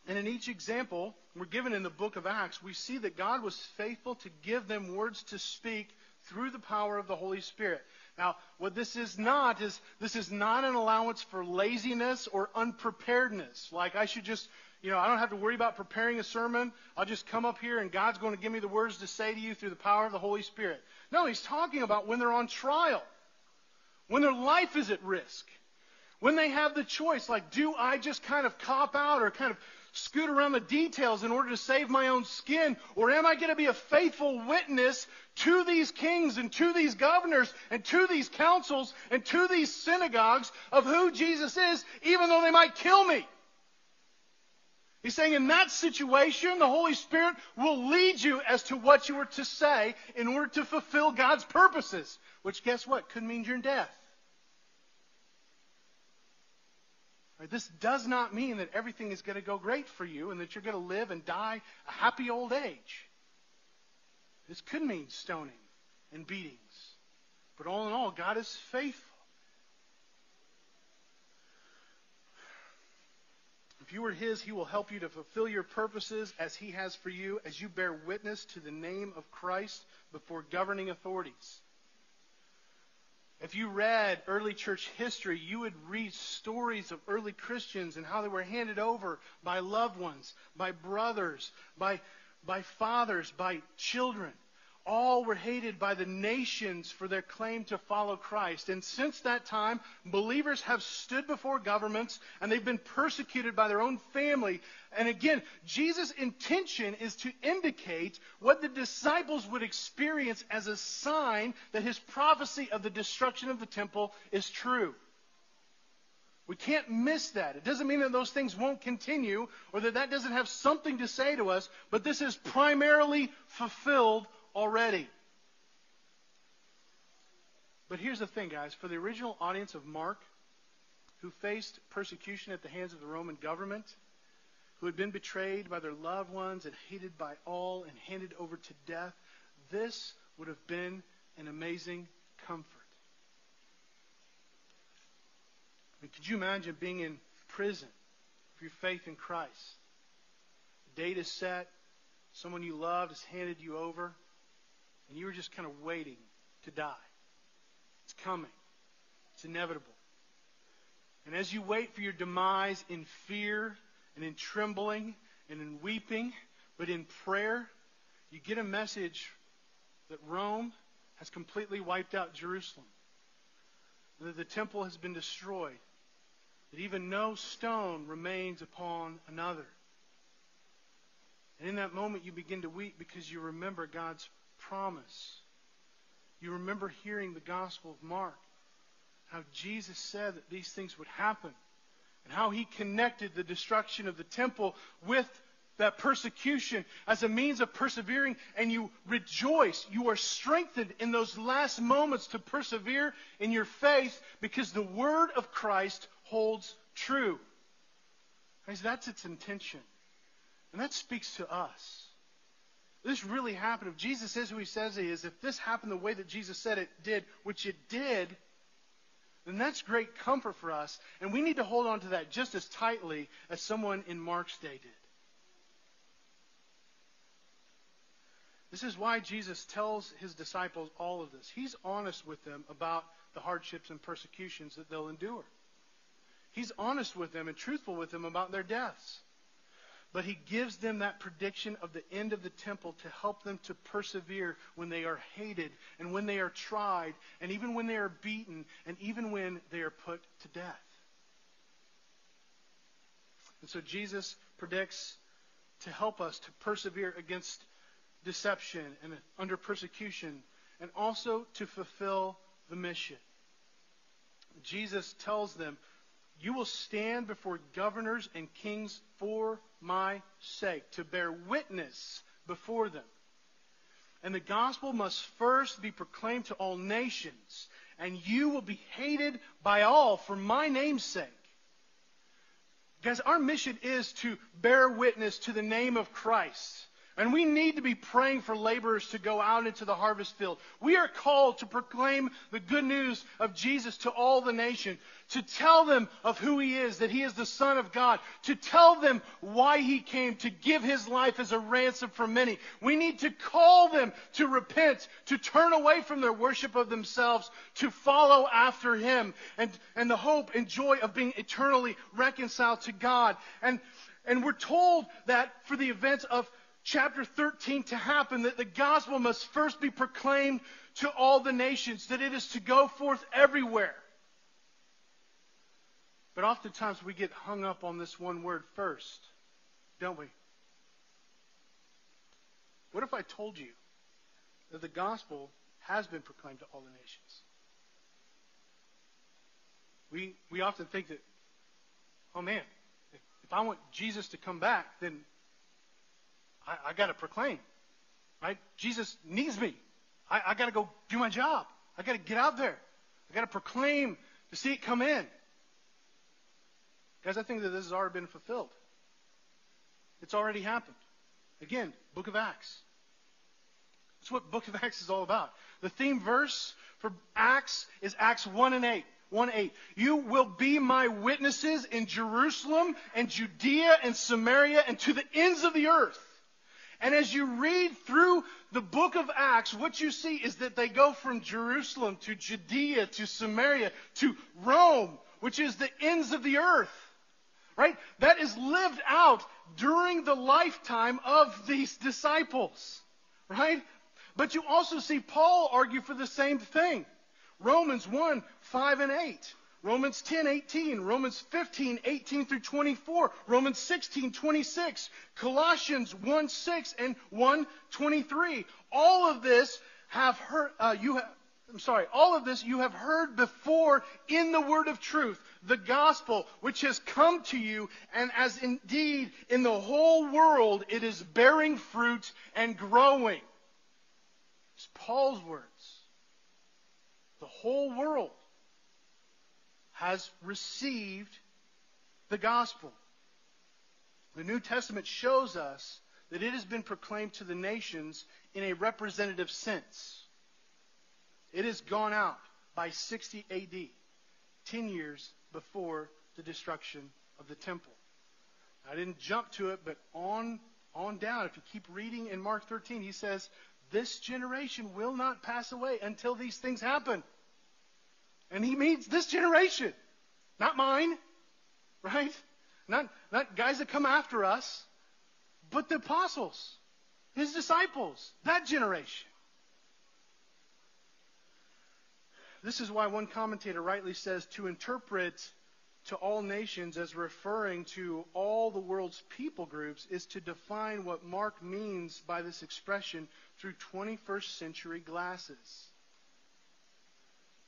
And in each example, we're given in the book of Acts, we see that God was faithful to give them words to speak through the power of the Holy Spirit. Now, what this is not is this is not an allowance for laziness or unpreparedness. Like I should just, you know, I don't have to worry about preparing a sermon. I'll just come up here and God's going to give me the words to say to you through the power of the Holy Spirit. No, he's talking about when they're on trial. When their life is at risk. When they have the choice, like, do I just kind of cop out or kind of scoot around the details in order to save my own skin? Or am I going to be a faithful witness to these kings and to these governors and to these councils and to these synagogues of who Jesus is, even though they might kill me? He's saying in that situation, the Holy Spirit will lead you as to what you are to say in order to fulfill God's purposes, which guess what? Could mean your death. Right, this does not mean that everything is going to go great for you and that you're going to live and die a happy old age. This could mean stoning and beatings. But all in all, God is faithful. If you are His, He will help you to fulfill your purposes as He has for you as you bear witness to the name of Christ before governing authorities. If you read early church history, you would read stories of early Christians and how they were handed over by loved ones, by brothers, by, by fathers, by children. All were hated by the nations for their claim to follow Christ. And since that time, believers have stood before governments and they've been persecuted by their own family. And again, Jesus' intention is to indicate what the disciples would experience as a sign that his prophecy of the destruction of the temple is true. We can't miss that. It doesn't mean that those things won't continue or that that doesn't have something to say to us, but this is primarily fulfilled already. But here's the thing, guys. For the original audience of Mark, who faced persecution at the hands of the Roman government, who had been betrayed by their loved ones and hated by all and handed over to death, this would have been an amazing comfort. I mean, could you imagine being in prison for your faith in Christ? The date is set, someone you loved has handed you over, and you were just kind of waiting to die. It's coming. It's inevitable. And as you wait for your demise in fear and in trembling and in weeping, but in prayer, you get a message that Rome has completely wiped out Jerusalem, that the temple has been destroyed, that even no stone remains upon another. And in that moment, you begin to weep because you remember God's promise. You remember hearing the Gospel of Mark, how Jesus said that these things would happen, and how he connected the destruction of the temple with that persecution as a means of persevering, and you rejoice. You are strengthened in those last moments to persevere in your faith because the word of Christ holds true. Guys, that's its intention. And that speaks to us this really happened, if Jesus is who he says he is, if this happened the way that Jesus said it did, which it did, then that's great comfort for us. And we need to hold on to that just as tightly as someone in Mark's day did. This is why Jesus tells his disciples all of this. He's honest with them about the hardships and persecutions that they'll endure. He's honest with them and truthful with them about their deaths. But he gives them that prediction of the end of the temple to help them to persevere when they are hated and when they are tried and even when they are beaten and even when they are put to death. And so Jesus predicts to help us to persevere against deception and under persecution and also to fulfill the mission. Jesus tells them, You will stand before governors and kings for my sake, to bear witness before them. And the gospel must first be proclaimed to all nations, and you will be hated by all for my name's sake. Guys, our mission is to bear witness to the name of Christ. And we need to be praying for laborers to go out into the harvest field. We are called to proclaim the good news of Jesus to all the nation, to tell them of who he is, that he is the Son of God, to tell them why he came, to give his life as a ransom for many. We need to call them to repent, to turn away from their worship of themselves, to follow after him, and, and the hope and joy of being eternally reconciled to God. And, and we're told that for the events of chapter 13 to happen, that the gospel must first be proclaimed to all the nations, that it is to go forth everywhere. But oftentimes we get hung up on this one word first, don't we? What if I told you that the gospel has been proclaimed to all the nations? We, we often think that, oh man, if, if I want Jesus to come back, then I, I got to proclaim. Right? Jesus needs me. I, I got to go do my job. I got to get out there. I got to proclaim to see it come in. Guys, I think that this has already been fulfilled. It's already happened. Again, Book of Acts. That's what Book of Acts is all about. The theme verse for Acts is Acts 1 and 8. 1 8. You will be my witnesses in Jerusalem and Judea and Samaria and to the ends of the earth. And as you read through the book of Acts, what you see is that they go from Jerusalem to Judea to Samaria to Rome, which is the ends of the earth. Right? That is lived out during the lifetime of these disciples. Right? But you also see Paul argue for the same thing. Romans 1, 5 and 8. Romans 10, 18, Romans 15, 18 through 24, Romans 16, 26, Colossians 1, 6, and 1, 23. All of this have heard, uh, you have, I'm sorry, all of this you have heard before in the word of truth, the gospel, which has come to you, and as indeed in the whole world it is bearing fruit and growing. It's Paul's words. The whole world has received the gospel. The New Testament shows us that it has been proclaimed to the nations in a representative sense. It has gone out by 60 AD, 10 years before the destruction of the temple. I didn't jump to it, but on, on down, if you keep reading in Mark 13, he says, This generation will not pass away until these things happen. And he means this generation, not mine, right? Not, not guys that come after us, but the apostles, his disciples, that generation. This is why one commentator rightly says to interpret to all nations as referring to all the world's people groups is to define what Mark means by this expression through 21st century glasses.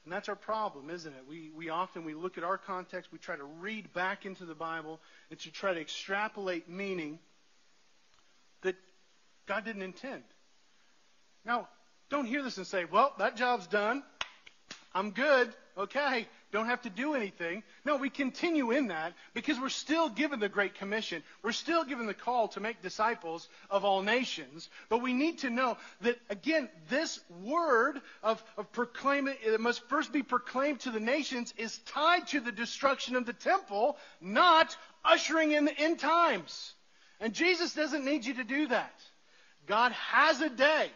And that's our problem, isn't it? We, we often we look at our context, we try to read back into the Bible and to try to extrapolate meaning that God didn't intend. Now, don't hear this and say, well, that job's done. I'm good. Okay. Don't have to do anything. No, we continue in that because we're still given the Great Commission. We're still given the call to make disciples of all nations. But we need to know that, again, this word of, of proclaiming, it must first be proclaimed to the nations, is tied to the destruction of the temple, not ushering in the end times. And Jesus doesn't need you to do that. God has a day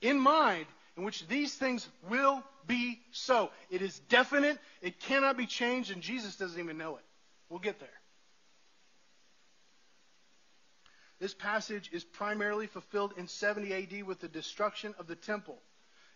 in mind in which these things will be so. It is definite, it cannot be changed, and Jesus doesn't even know it. We'll get there. This passage is primarily fulfilled in 70 AD with the destruction of the temple.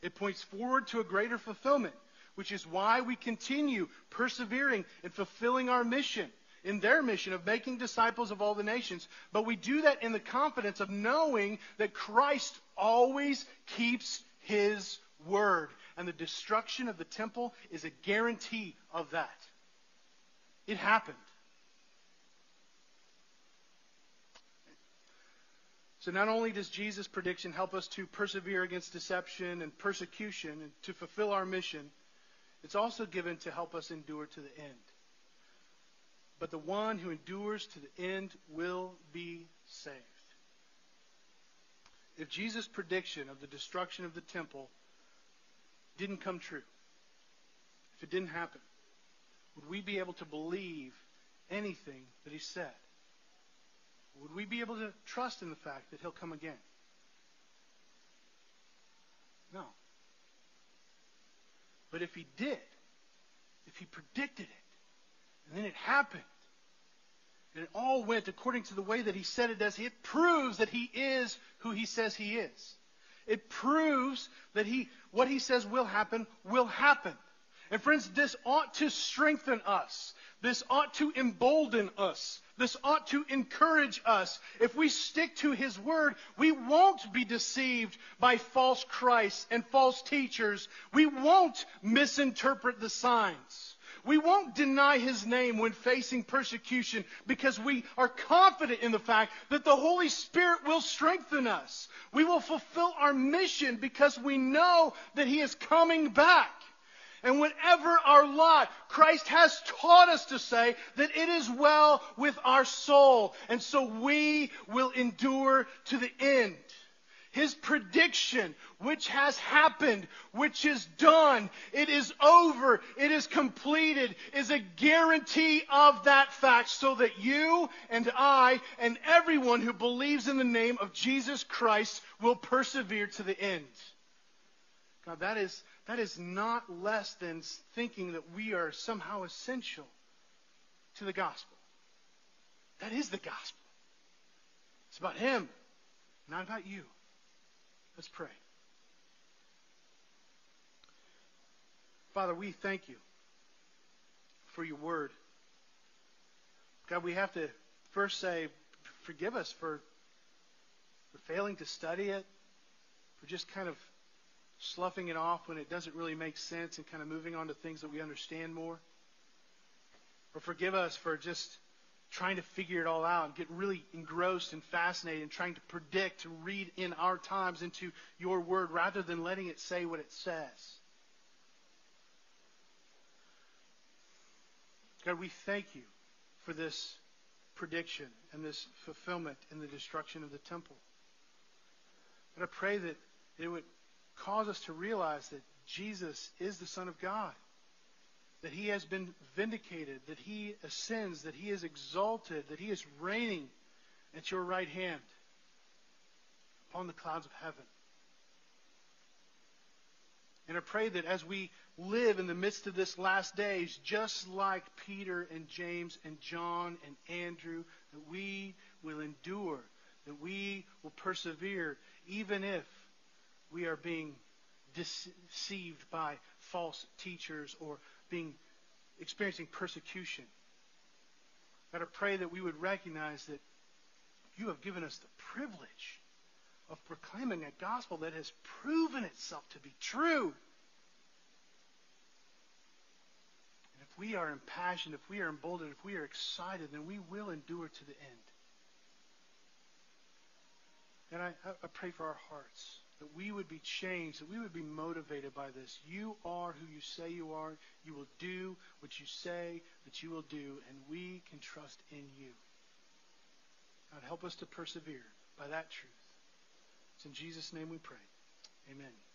It points forward to a greater fulfillment, which is why we continue persevering and fulfilling our mission, in their mission of making disciples of all the nations. But we do that in the confidence of knowing that Christ always keeps his word and the destruction of the temple is a guarantee of that. It happened. So not only does Jesus' prediction help us to persevere against deception and persecution and to fulfill our mission, it's also given to help us endure to the end. But the one who endures to the end will be saved. If Jesus' prediction of the destruction of the temple didn't come true, if it didn't happen, would we be able to believe anything that he said? Would we be able to trust in the fact that he'll come again? No. But if he did, if he predicted it, and then it happened, and it all went according to the way that he said it does, it proves that he is who he says he is. It proves that he, what he says will happen, will happen. And friends, this ought to strengthen us. This ought to embolden us. This ought to encourage us. If we stick to His Word, we won't be deceived by false Christs and false teachers. We won't misinterpret the signs. We won't deny his name when facing persecution because we are confident in the fact that the Holy Spirit will strengthen us. We will fulfill our mission because we know that he is coming back. And whatever our lot, Christ has taught us to say that it is well with our soul. And so we will endure to the end. His prediction, which has happened, which is done, it is over, it is completed, is a guarantee of that fact so that you and I and everyone who believes in the name of Jesus Christ will persevere to the end. God, that is, that is not less than thinking that we are somehow essential to the gospel. That is the gospel. It's about Him, not about you. Let's pray. Father, we thank you for your word. God, we have to first say, forgive us for, for failing to study it, for just kind of sloughing it off when it doesn't really make sense and kind of moving on to things that we understand more. Or forgive us for just trying to figure it all out and get really engrossed and fascinated and trying to predict, to read in our times into your word rather than letting it say what it says. God, we thank you for this prediction and this fulfillment in the destruction of the temple. But I pray that it would cause us to realize that Jesus is the Son of God that he has been vindicated, that he ascends, that he is exalted, that he is reigning at your right hand upon the clouds of heaven. And I pray that as we live in the midst of this last days, just like Peter and James and John and Andrew, that we will endure, that we will persevere, even if we are being deceived by false teachers or being experiencing persecution. God, I pray that we would recognize that you have given us the privilege of proclaiming a gospel that has proven itself to be true. And if we are impassioned, if we are emboldened, if we are excited, then we will endure to the end. And I, I pray for our hearts that we would be changed, that we would be motivated by this. You are who you say you are. You will do what you say that you will do, and we can trust in you. God, help us to persevere by that truth. It's in Jesus' name we pray. Amen.